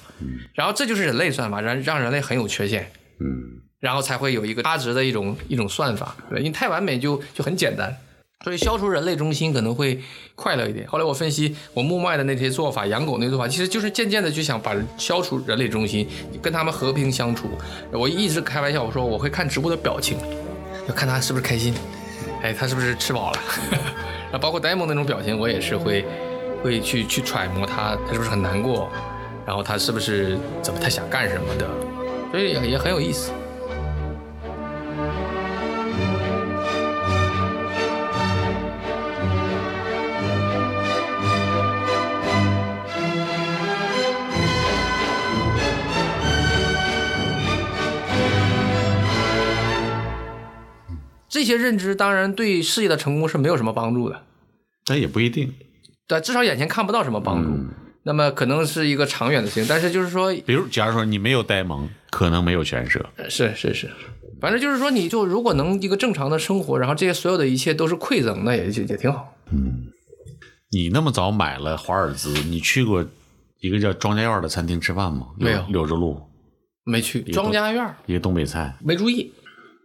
然后这就是人类算法，让让人类很有缺陷。嗯，然后才会有一个差值的一种一种算法，对，因为太完美就就很简单，所以消除人类中心可能会快乐一点。后来我分析我木麦的那些做法，养狗那些做法，其实就是渐渐的就想把消除人类中心，跟他们和平相处。我一直开玩笑，我说我会看植物的表情，要看它是不是开心，哎，它是不是吃饱了，然后包括 demo 那种表情，我也是会会去去揣摩它，它是不是很难过，然后它是不是怎么他想干什么的，所以也也很有意思。这些认知当然对事业的成功是没有什么帮助的，但也不一定。对，至少眼前看不到什么帮助。嗯那么可能是一个长远的事情，但是就是说，比如，假如说你没有呆萌，可能没有全舍。是是是，反正就是说，你就如果能一个正常的生活，然后这些所有的一切都是馈赠，那也也也挺好。嗯你那么早买了华尔兹，你去过一个叫庄家院的餐厅吃饭吗？没有柳柳州路，没去庄家院儿一个东北菜。没注意，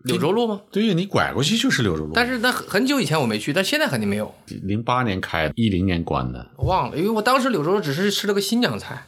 柳州路吗？对呀，你拐过去就是柳州路。但是那很很久以前我没去，但现在肯定没有，零八年开，一零年关的我忘了，因为我当时柳州只是吃了个新疆菜。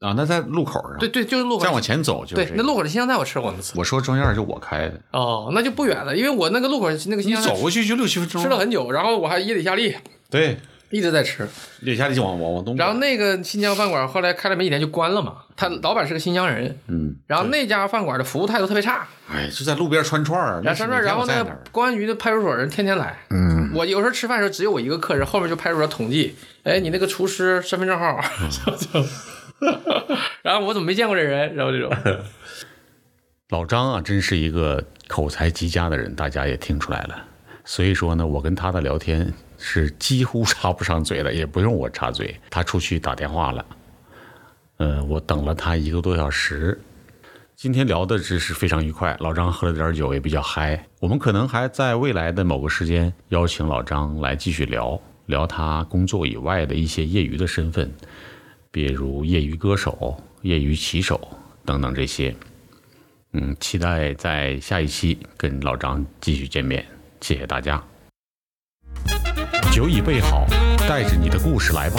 啊。那在路口上，对，对，就是路口。再往前走就是对这，个。那路口的新疆菜我吃过那次。我说庄园就我开的，哦，那就不远了，因为我那个路口那个新你疆菜走过去就六七分钟。吃了很久，然后我还夜里下力，对，一直在吃。夜里下里就往往往东。然后那个新疆饭馆后来开了没几天就关了嘛，他老板是个新疆人，嗯，然后那家饭馆的服务态度特别差，哎，就在路边串串儿，然后上这儿，然后那个公安局的派出所人天天来，嗯，我有时候吃饭的时候只有我一个客人，后面就派出所统计，哎，你那个厨师身份证号，然后我怎么没见过这人，然后这种，老张啊，真是一个口才极佳的人，大家也听出来了。所以说呢，我跟他的聊天是几乎插不上嘴的，也不用我插嘴，他出去打电话了。呃，我等了他一个多小时。今天聊的只是非常愉快，老张喝了点酒，也比较嗨。我们可能还在未来的某个时间邀请老张来继续聊聊他工作以外的一些业余的身份，比如业余歌手、业余棋手等等这些。嗯，期待在下一期跟老张继续见面，谢谢大家。酒已备好，带着你的故事来吧。